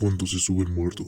cuando se sube el muerto.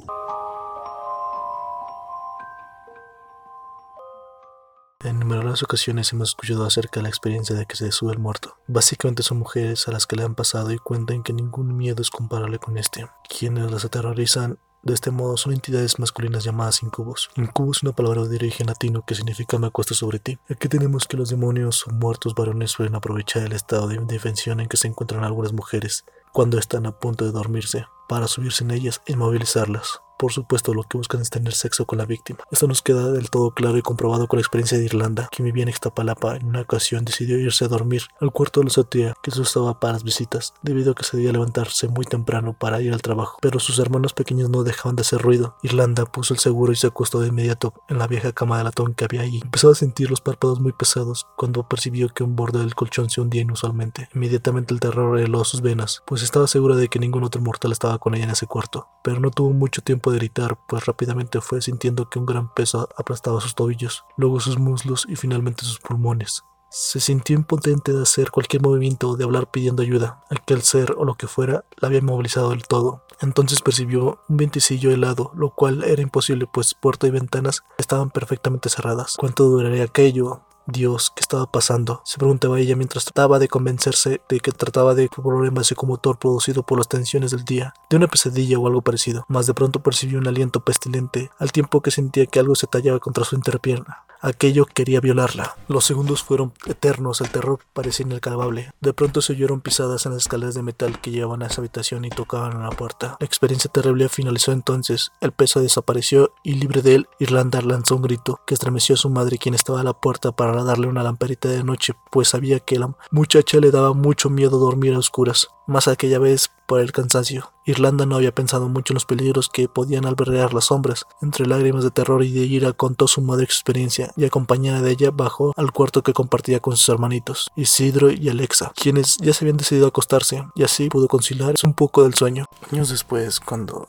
En numerosas ocasiones hemos escuchado acerca de la experiencia de que se sube el muerto. Básicamente son mujeres a las que le han pasado y cuentan que ningún miedo es comparable con este. Quienes las aterrorizan de este modo son entidades masculinas llamadas incubos. Incubus es una palabra de origen latino que significa me acuesto sobre ti. Aquí tenemos que los demonios o muertos varones suelen aprovechar el estado de indefensión en que se encuentran algunas mujeres cuando están a punto de dormirse para subirse en ellas e inmovilizarlas por supuesto lo que buscan es tener sexo con la víctima. Esto nos queda del todo claro y comprobado con la experiencia de Irlanda, que vivía en Ixtapalapa en una ocasión decidió irse a dormir al cuarto de la azotea que se usaba para las visitas, debido a que se debía levantarse muy temprano para ir al trabajo, pero sus hermanos pequeños no dejaban de hacer ruido. Irlanda puso el seguro y se acostó de inmediato en la vieja cama de latón que había ahí. Empezó a sentir los párpados muy pesados cuando percibió que un borde del colchón se hundía inusualmente. Inmediatamente el terror heló sus venas, pues estaba segura de que ningún otro mortal estaba con ella en ese cuarto, pero no tuvo mucho tiempo de gritar, pues rápidamente fue sintiendo que un gran peso aplastaba sus tobillos, luego sus muslos y finalmente sus pulmones. Se sintió impotente de hacer cualquier movimiento o de hablar pidiendo ayuda. Aquel ser o lo que fuera la había inmovilizado del todo. Entonces percibió un vientecillo helado, lo cual era imposible, pues puerta y ventanas estaban perfectamente cerradas. ¿Cuánto duraría aquello? Dios, ¿qué estaba pasando? Se preguntaba ella mientras trataba de convencerse de que trataba de un problema psicomotor producido por las tensiones del día, de una pesadilla o algo parecido, mas de pronto percibió un aliento pestilente, al tiempo que sentía que algo se tallaba contra su interpierna. Aquello quería violarla. Los segundos fueron eternos, el terror parecía inalcanzable. De pronto se oyeron pisadas en las escaleras de metal que llevaban a esa habitación y tocaban a la puerta. La experiencia terrible finalizó entonces, el peso desapareció y libre de él, Irlanda lanzó un grito que estremeció a su madre quien estaba a la puerta para darle una lamparita de noche, pues sabía que la muchacha le daba mucho miedo dormir a oscuras más aquella vez por el cansancio. Irlanda no había pensado mucho en los peligros que podían albergar las sombras. Entre lágrimas de terror y de ira contó su madre su experiencia y acompañada de ella bajó al cuarto que compartía con sus hermanitos, Isidro y Alexa, quienes ya se habían decidido acostarse y así pudo conciliar un poco del sueño. Años después, cuando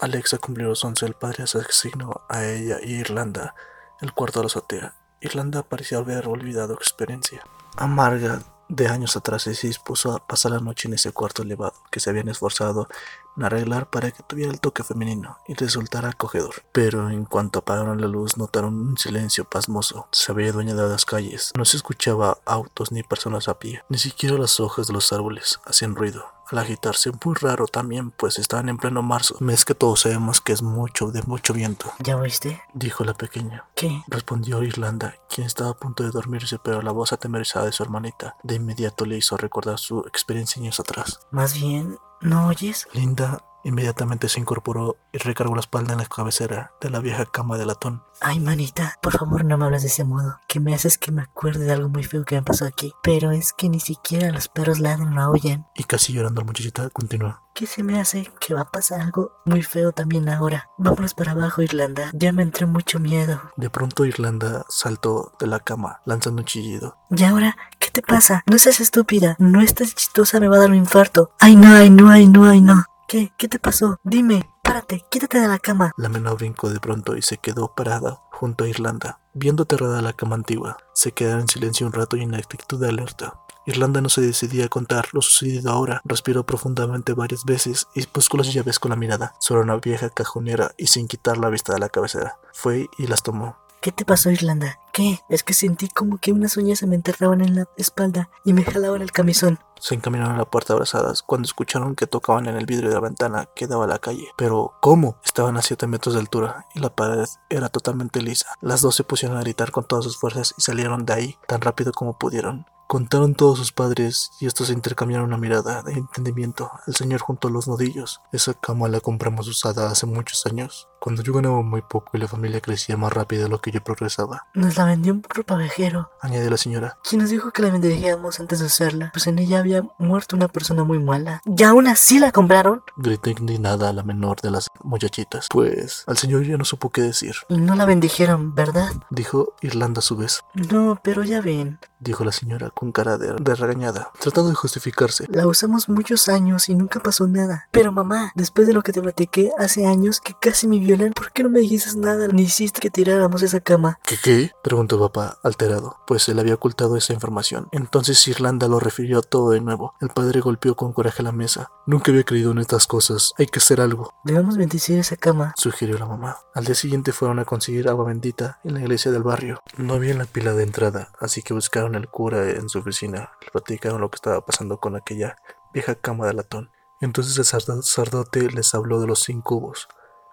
Alexa cumplió los once, el padre asignó a ella y Irlanda el cuarto de la azotea. Irlanda parecía haber olvidado experiencia. Amarga de años atrás se dispuso a pasar la noche en ese cuarto elevado que se habían esforzado en arreglar para que tuviera el toque femenino y resultara acogedor. Pero en cuanto apagaron la luz notaron un silencio pasmoso. Se había dueña de las calles. No se escuchaba autos ni personas a pie. Ni siquiera las hojas de los árboles hacían ruido al agitarse. Muy raro también, pues estaban en pleno marzo, mes que todos sabemos que es mucho, de mucho viento. ¿Ya oíste? Dijo la pequeña. ¿Qué? Respondió Irlanda, quien estaba a punto de dormirse, pero la voz atemorizada de su hermanita de inmediato le hizo recordar su experiencia años atrás. Más bien, ¿no oyes? Linda Inmediatamente se incorporó y recargó la espalda en la cabecera de la vieja cama de latón. Ay, manita, por favor no me hables de ese modo, que me haces que me acuerde de algo muy feo que me pasó aquí. Pero es que ni siquiera los perros ladran o oyen. Y casi llorando la muchachita continuó. ¿Qué se me hace que va a pasar algo muy feo también ahora? Vámonos para abajo, Irlanda. Ya me entró mucho miedo. De pronto Irlanda saltó de la cama, lanzando un chillido. ¿Y ahora qué te pasa? No seas estúpida. No estás chistosa, me va a dar un infarto. Ay, no, ay, no, ay, no, ay, no. ¿Qué? ¿Qué te pasó? Dime, párate, quítate de la cama. La menor brincó de pronto y se quedó parada junto a Irlanda. Viendo aterrada la cama antigua, se quedaron en silencio un rato y en actitud de alerta. Irlanda no se decidía a contar lo sucedido ahora. Respiró profundamente varias veces y buscó las llaves con la mirada sobre una vieja cajonera y sin quitar la vista de la cabecera. Fue y las tomó. ¿Qué te pasó, Irlanda? ¿Qué? Es que sentí como que unas uñas se me enterraban en la espalda y me jalaban el camisón. Se encaminaron a la puerta abrazadas cuando escucharon que tocaban en el vidrio de la ventana que daba a la calle. Pero, ¿cómo? Estaban a 7 metros de altura y la pared era totalmente lisa. Las dos se pusieron a gritar con todas sus fuerzas y salieron de ahí tan rápido como pudieron. Contaron todos sus padres y estos intercambiaron una mirada de entendimiento. El señor juntó los nodillos. Esa cama la compramos usada hace muchos años, cuando yo ganaba muy poco y la familia crecía más rápido de lo que yo progresaba. Nos la vendió un propavejero, añadió la señora. ¿Quién nos dijo que la venderíamos antes de hacerla? Pues en ella había muerto una persona muy mala. ¿Y aún así la compraron? Gritó indignada la menor de las muchachitas. Pues al señor ya no supo qué decir. Y no la bendijeron, ¿verdad? Dijo Irlanda a su vez. No, pero ya ven, dijo la señora con cara de, de, regañada, tratando de justificarse. La usamos muchos años y nunca pasó nada. Pero mamá, después de lo que te platiqué hace años que casi mi violan? ¿Por qué no me dijiste nada? Ni hiciste que tiráramos esa cama. ¿Qué qué? preguntó papá, alterado, pues él había ocultado esa información. Entonces Irlanda lo refirió todo de nuevo. El padre golpeó con coraje la mesa. Nunca había creído en estas cosas. Hay que hacer algo, Debemos bendecir esa cama. sugirió la mamá. Al día siguiente fueron a conseguir agua bendita en la iglesia del barrio. No había en la pila de entrada, así que buscaron al cura en su oficina. Le platicaron lo que estaba pasando con aquella vieja cama de latón. Entonces el sacerdote les habló de los incubos.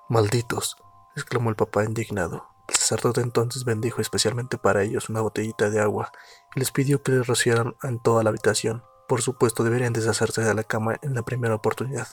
Malditos, exclamó el papá indignado. El sacerdote entonces bendijo especialmente para ellos una botellita de agua y les pidió que le rociaran en toda la habitación. Por supuesto, deberían deshacerse de la cama en la primera oportunidad.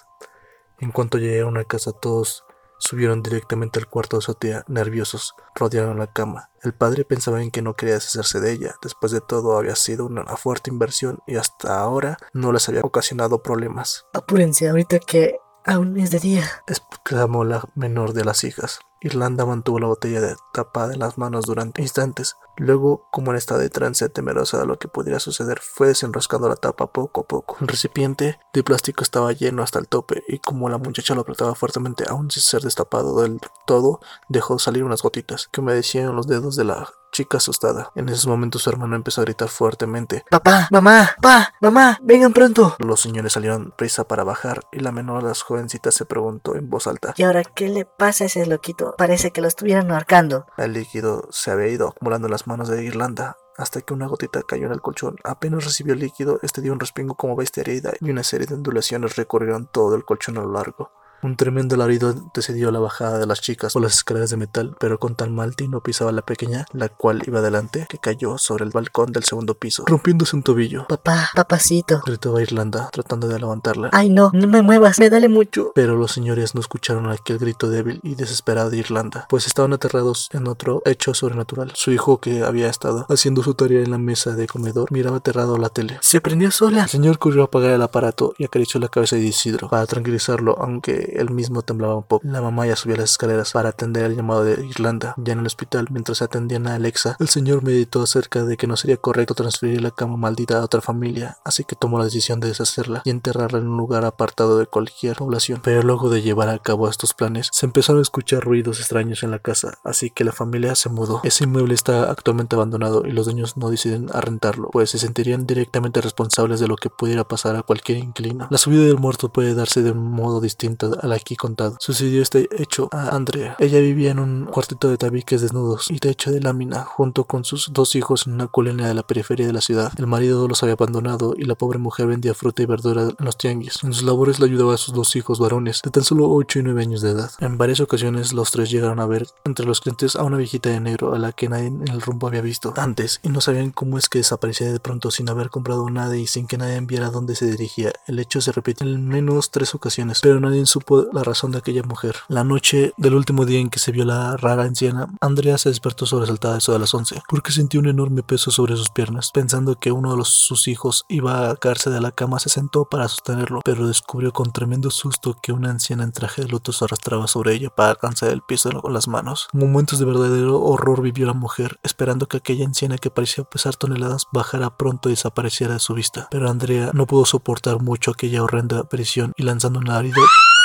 En cuanto llegaron a casa, todos subieron directamente al cuarto de azotea, nerviosos, rodearon la cama. El padre pensaba en que no quería deshacerse de ella. Después de todo, había sido una fuerte inversión y hasta ahora no les había ocasionado problemas. Apúrense ahorita que aún es de día. exclamó la menor de las hijas. Irlanda mantuvo la botella de tapada en las manos durante instantes. Luego, como en estado de trance temerosa de lo que pudiera suceder, fue desenroscando la tapa poco a poco. El recipiente de plástico estaba lleno hasta el tope y como la muchacha lo apretaba fuertemente, aún sin ser destapado del todo, dejó salir unas gotitas que humedecían los dedos de la chica asustada. En esos momentos su hermano empezó a gritar fuertemente. Papá, mamá, pa, mamá, vengan pronto. Los señores salieron prisa para bajar y la menor de las jovencitas se preguntó en voz alta. ¿Y ahora qué le pasa a ese loquito? Parece que lo estuvieran ahorcando. El líquido se había ido acumulando en las manos de Irlanda hasta que una gotita cayó en el colchón. Apenas recibió el líquido, este dio un respingo como bestia herida y una serie de ondulaciones recorrieron todo el colchón a lo largo. Un tremendo alarido antecedió la bajada de las chicas por las escaleras de metal, pero con tal mal no pisaba la pequeña, la cual iba adelante, que cayó sobre el balcón del segundo piso, rompiéndose un tobillo. Papá, papacito. Gritaba Irlanda, tratando de levantarla. Ay, no, no me muevas, me duele mucho. Pero los señores no escucharon aquel grito débil y desesperado de Irlanda, pues estaban aterrados en otro hecho sobrenatural. Su hijo, que había estado haciendo su tarea en la mesa de comedor, miraba aterrado la tele. Se prendió sola. El señor corrió a apagar el aparato y acarició la cabeza de Isidro para tranquilizarlo, aunque él mismo temblaba un poco. La mamá ya subió las escaleras para atender el llamado de Irlanda. Ya en el hospital, mientras atendían a Alexa, el señor meditó acerca de que no sería correcto transferir la cama maldita a otra familia, así que tomó la decisión de deshacerla y enterrarla en un lugar apartado de cualquier población. Pero luego de llevar a cabo estos planes, se empezaron a escuchar ruidos extraños en la casa, así que la familia se mudó. Ese inmueble está actualmente abandonado y los dueños no deciden arrendarlo, pues se sentirían directamente responsables de lo que pudiera pasar a cualquier inquilino. La subida del muerto puede darse de un modo distinto al aquí contado. Sucedió este hecho a Andrea. Ella vivía en un cuartito de tabiques desnudos y techo de lámina, junto con sus dos hijos en una colonia de la periferia de la ciudad. El marido los había abandonado y la pobre mujer vendía fruta y verdura en los tianguis. En sus labores le ayudaba a sus dos hijos varones, de tan solo 8 y 9 años de edad. En varias ocasiones los tres llegaron a ver entre los clientes a una viejita de negro a la que nadie en el rumbo había visto antes y no sabían cómo es que desaparecía de pronto sin haber comprado nada y sin que nadie viera dónde se dirigía. El hecho se repitió en menos tres ocasiones, pero nadie supo la razón de aquella mujer. La noche del último día en que se vio la rara anciana, Andrea se despertó sobresaltada eso de las 11, porque sintió un enorme peso sobre sus piernas. Pensando que uno de sus hijos iba a caerse de la cama, se sentó para sostenerlo, pero descubrió con tremendo susto que una anciana en traje de luto se arrastraba sobre ella para alcanzar el piso con las manos. Momentos de verdadero horror vivió la mujer, esperando que aquella anciana que parecía pesar toneladas bajara pronto y desapareciera de su vista. Pero Andrea no pudo soportar mucho aquella horrenda aparición y lanzando un alarido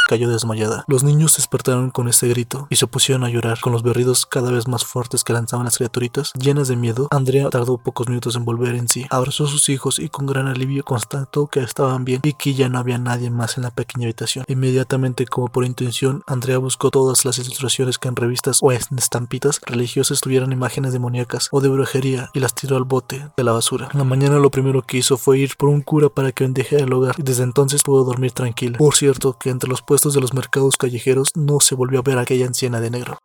cayó desmayada. Los niños despertaron con ese grito y se pusieron a llorar con los berridos cada vez más fuertes que lanzaban las criaturitas. Llenas de miedo, Andrea tardó pocos minutos en volver en sí. Abrazó a sus hijos y con gran alivio constató que estaban bien y que ya no había nadie más en la pequeña habitación. Inmediatamente, como por intención, Andrea buscó todas las ilustraciones que en revistas o en estampitas religiosas tuvieran imágenes demoníacas o de brujería y las tiró al bote de la basura. En la mañana lo primero que hizo fue ir por un cura para que bendijera el hogar y desde entonces pudo dormir tranquila. Por cierto, que entre los de los mercados callejeros no se volvió a ver aquella anciana de negro.